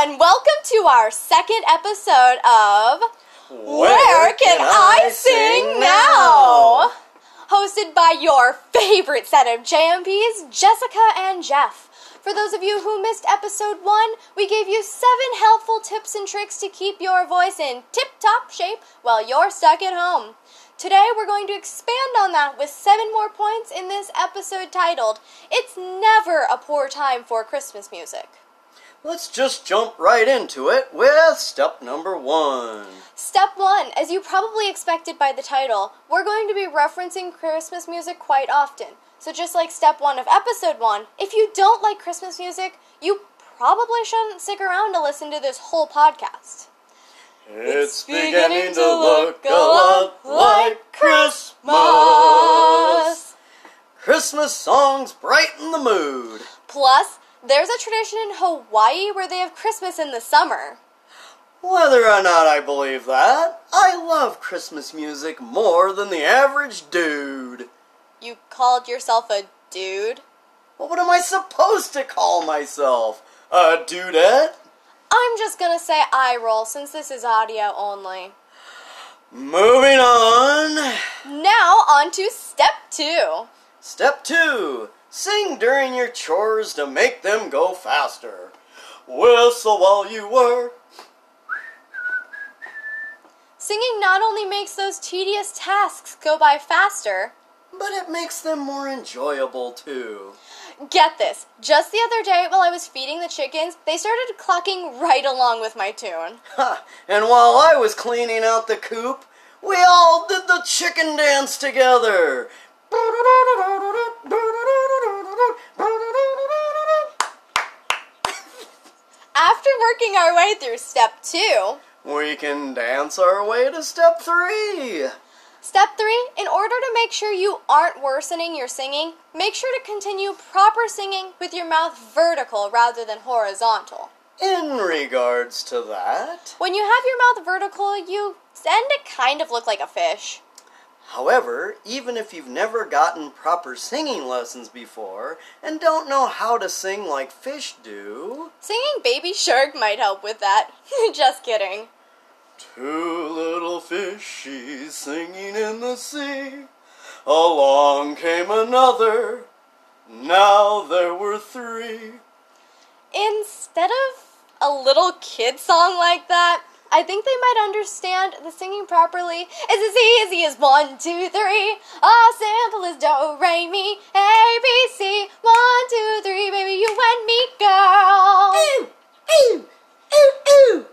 and welcome to our second episode of Where, Can, I, Sing Now? Hosted by your favorite set of JMPs, Jessica and Jeff. For those of you who missed episode one, we gave you seven helpful tips and tricks to keep your voice in tip top shape while you're stuck at home. Today, we're going to expand on that with seven more points in this episode titled It's Never a Poor Time for Christmas Music. Let's just jump right into it with step number one. Step one, as you probably expected by the title, we're going to be referencing Christmas music quite often. So, just like step one of episode one, if you don't like Christmas music, you probably shouldn't stick around to listen to this whole podcast. It's beginning to look a lot like Christmas. Christmas songs brighten the mood. Plus, there's a tradition in Hawaii where they have Christmas in the summer. Whether or not I believe that, I love Christmas music more than the average dude. You called yourself a dude? Well, what am I supposed to call myself? A dudette? I'm just gonna say eye roll since this is audio only. Moving on. Now, on to step two. Step two sing during your chores to make them go faster. Whistle while you work. Singing not only makes those tedious tasks go by faster, but it makes them more enjoyable too. Get this. Just the other day, while I was feeding the chickens, they started clucking right along with my tune. Ha! And while I was cleaning out the coop, we all did the chicken dance together. Working our way through step two, we can dance our way to step three. Step three, in order to make sure you aren't worsening your singing, make sure to continue proper singing with your mouth vertical rather than horizontal. In regards to that, when you have your mouth vertical, you tend to kind of look like a fish. However, even if you've never gotten proper singing lessons before and don't know how to sing like fish do, singing Baby Shark might help with that. Just kidding. Two little fishies singing in the sea. Along came another. Now there were three. Instead of a little kid song like that, I think they might understand the singing properly It's as easy as one, two, three. As simple as do, re, mi, a, b, c. One, two, three, baby, you and me, girl. Ooh, ooh, ooh, ooh.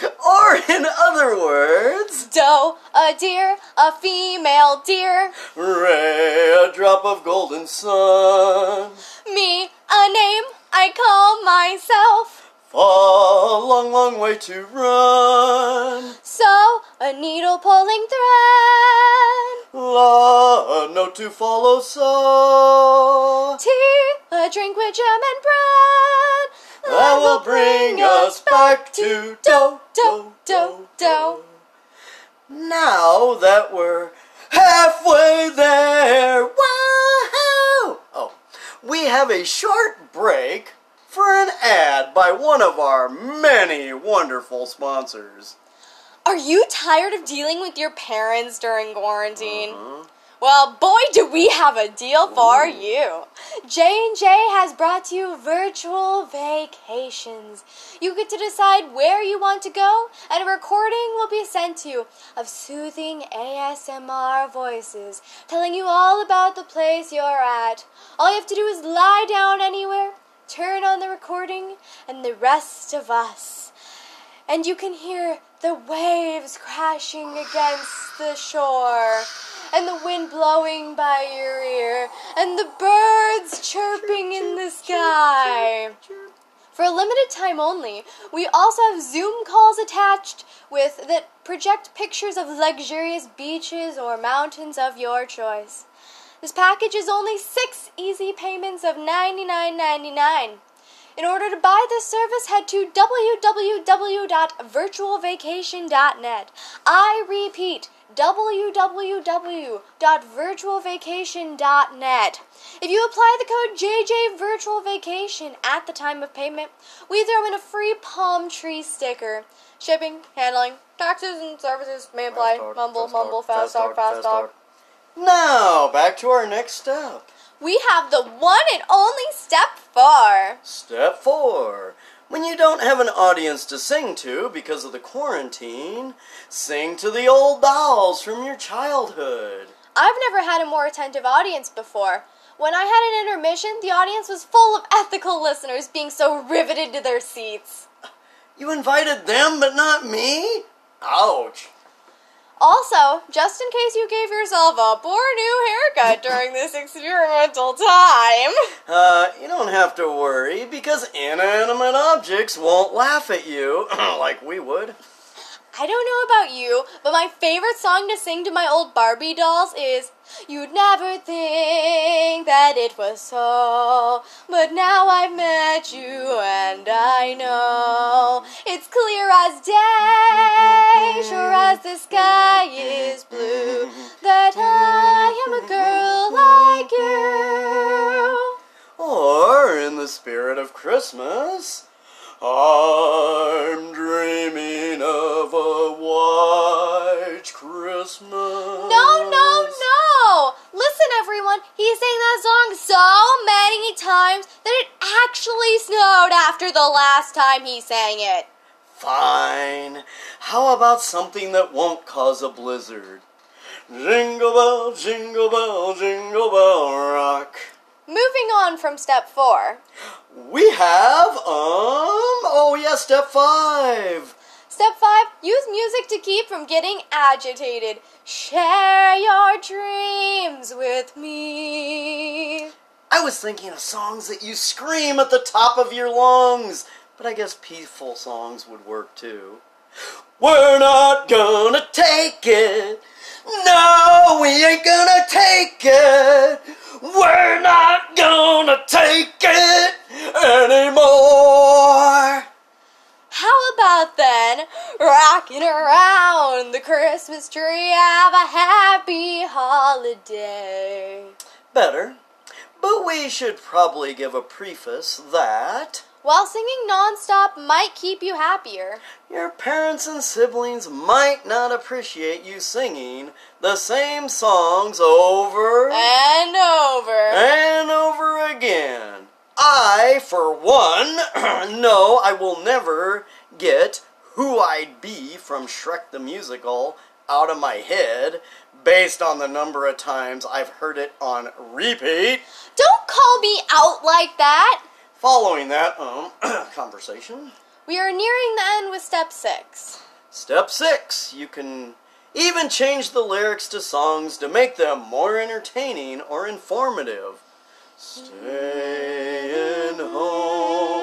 Or, in other words, doe, a deer, a female deer. Ray, a drop of golden sun. Me, a name I call myself. A long, long way to run. So, a needle pulling thread. La, a note to follow, so. Tea, a drink with jam and bread that will bring us back to do, do, do, do. Now that we're halfway there, wow! Oh, we have a short break for an ad by one of our many wonderful sponsors. Are you tired of dealing with your parents during quarantine? Uh-huh. Well, boy, do we have a deal for Ooh. you. J&J has brought you virtual vacations. You get to decide where you want to go, and a recording will be sent to you of soothing ASMR voices telling you all about the place you're at. All you have to do is lie down anywhere, turn on the recording, and the rest of us. And you can hear the waves crashing against the shore and the wind blowing by your ear, and the birds chirping in the sky. For a limited time only, we also have Zoom calls attached with that project pictures of luxurious beaches or mountains of your choice. This package is only six easy payments of $99.99. In order to buy this service, head to www.virtualvacation.net. I repeat, www.virtualvacation.net. If you apply the code JJVirtualVacation at the time of payment, we throw in a free palm tree sticker. Shipping, handling, taxes and services may apply. Mumble, mumble, fast talk, fast talk. Now, back to our next step. We have the one and only step four. Step four. When you don't have an audience to sing to because of the quarantine, sing to the old dolls from your childhood. I've never had a more attentive audience before. When I had an intermission, the audience was full of ethical listeners being so riveted to their seats. You invited them, but not me? Ouch. Also, just in case you gave yourself a poor new haircut during this experimental time, Uh, you don't have to worry because inanimate objects won't laugh at you like we would. I don't know about you, but my favorite song to sing to my old Barbie dolls is You'd never think that it was so, but now I've met you and I know it's clear as day, sure as the sky is blue, that I am a girl like you. Or, in the spirit of Christmas, I'm dreaming of a white Christmas. Last time he sang it. Fine. How about something that won't cause a blizzard? Jingle bell, jingle bell, jingle bell rock. Moving on from step four. We have, um, oh yeah, step five. Step five, use music to keep from getting agitated. Share your dreams with me. I was thinking of songs that you scream at the top of your lungs, but I guess peaceful songs would work too. We're not gonna take it. No, we ain't gonna take it. We're not gonna take it anymore. How about then, rocking around the Christmas tree, have a happy holiday. Better, but we should probably give a preface that. While singing nonstop might keep you happier. Your parents and siblings might not appreciate you singing the same songs over And over. and over again. I, for one, know I will never get Who I'd Be from Shrek the Musical out of my head based on the number of times I've heard it on repeat. Don't call me out like that. Following that um, conversation, We are nearing the end with step six. Step six, you can even change the lyrics to songs to make them more entertaining or informative. Staying home,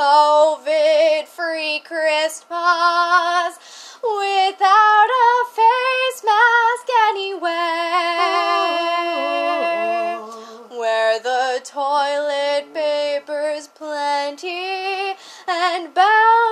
COVID free Christmas without a face mask anywhere. Where the toilet paper's plenty and bounty.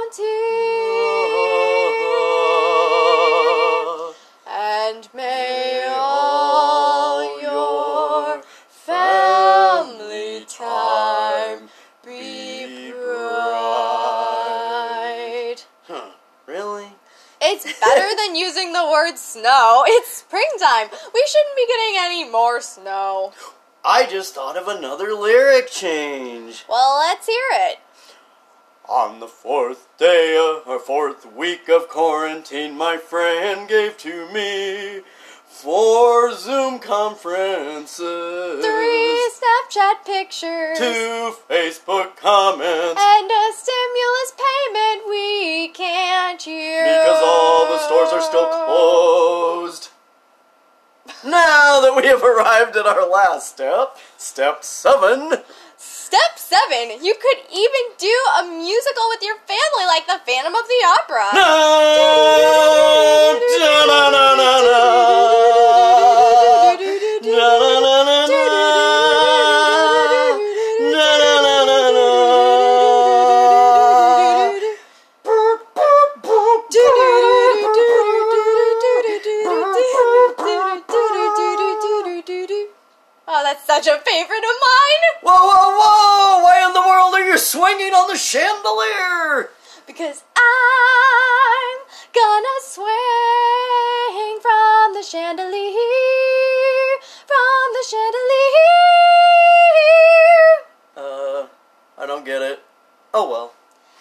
Better than using the word snow. It's springtime. We shouldn't be getting any more snow. I just thought of another lyric change. Well, let's hear it. On the fourth day of or fourth week of quarantine, my friend gave to me four Zoom conferences, Three Snapchat pictures. two Facebook comments, And still closed. Now that we have arrived at our last step, step seven. Step seven, you could even do a musical with your family like the Phantom of the Opera. Na, Because I'm gonna swing from the chandelier, from the chandelier. Uh, I don't get it. Oh well.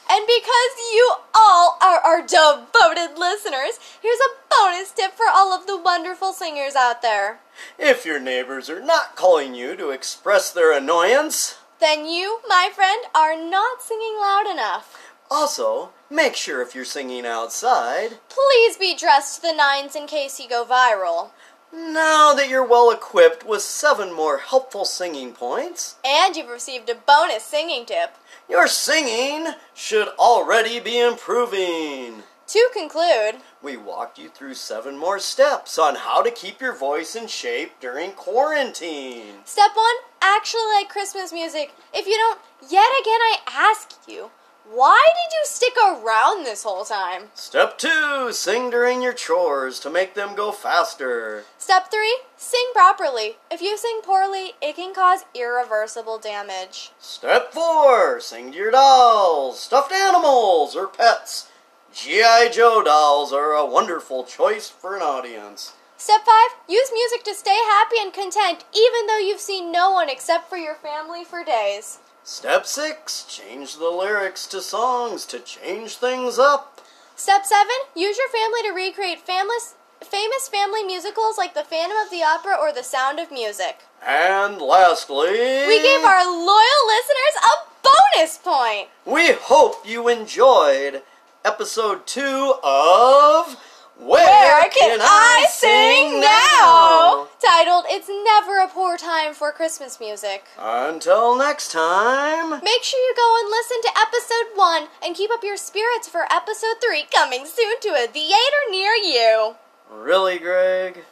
And because you all are our devoted listeners, here's a bonus tip for all of the wonderful singers out there. If your neighbors are not calling you to express their annoyance, Then you, my friend, are not singing loud enough. also make sure if you're singing outside, Please be dressed to the nines in case you go viral. now that you're well equipped with seven more helpful singing points, And you've received a bonus singing tip. your singing should already be improving. To conclude, We walked you through seven more steps on how to keep your voice in shape during quarantine. step one, actually like Christmas music. If you don't, yet again I ask you, why did you stick around this whole time? Step two, sing during your chores to make them go faster. Step three, sing properly. If you sing poorly, it can cause irreversible damage. Step four, sing to your dolls, stuffed animals, or pets. G.I. Joe dolls are a wonderful choice for an audience. Step five, use music to stay happy and content even though you've seen no one except for your family for days. Step six, change the lyrics to songs to change things up. Step seven, use your family to recreate famous, famous family musicals like The Phantom of the Opera or The Sound of Music. And lastly, We gave our loyal listeners a bonus point. We hope you enjoyed episode two of Where Can I Sing Now? Titled It's Never a Poor Time for Christmas Music. Until next time. Make sure you go and listen to episode one and keep up your spirits for episode three coming soon to a theater near you. Really, Greg?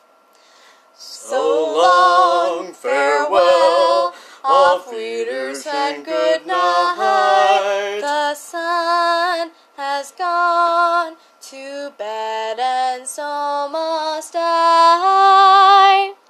So long, farewell, auf Wiedersehen, good night. The sun has gone to bed and so must I.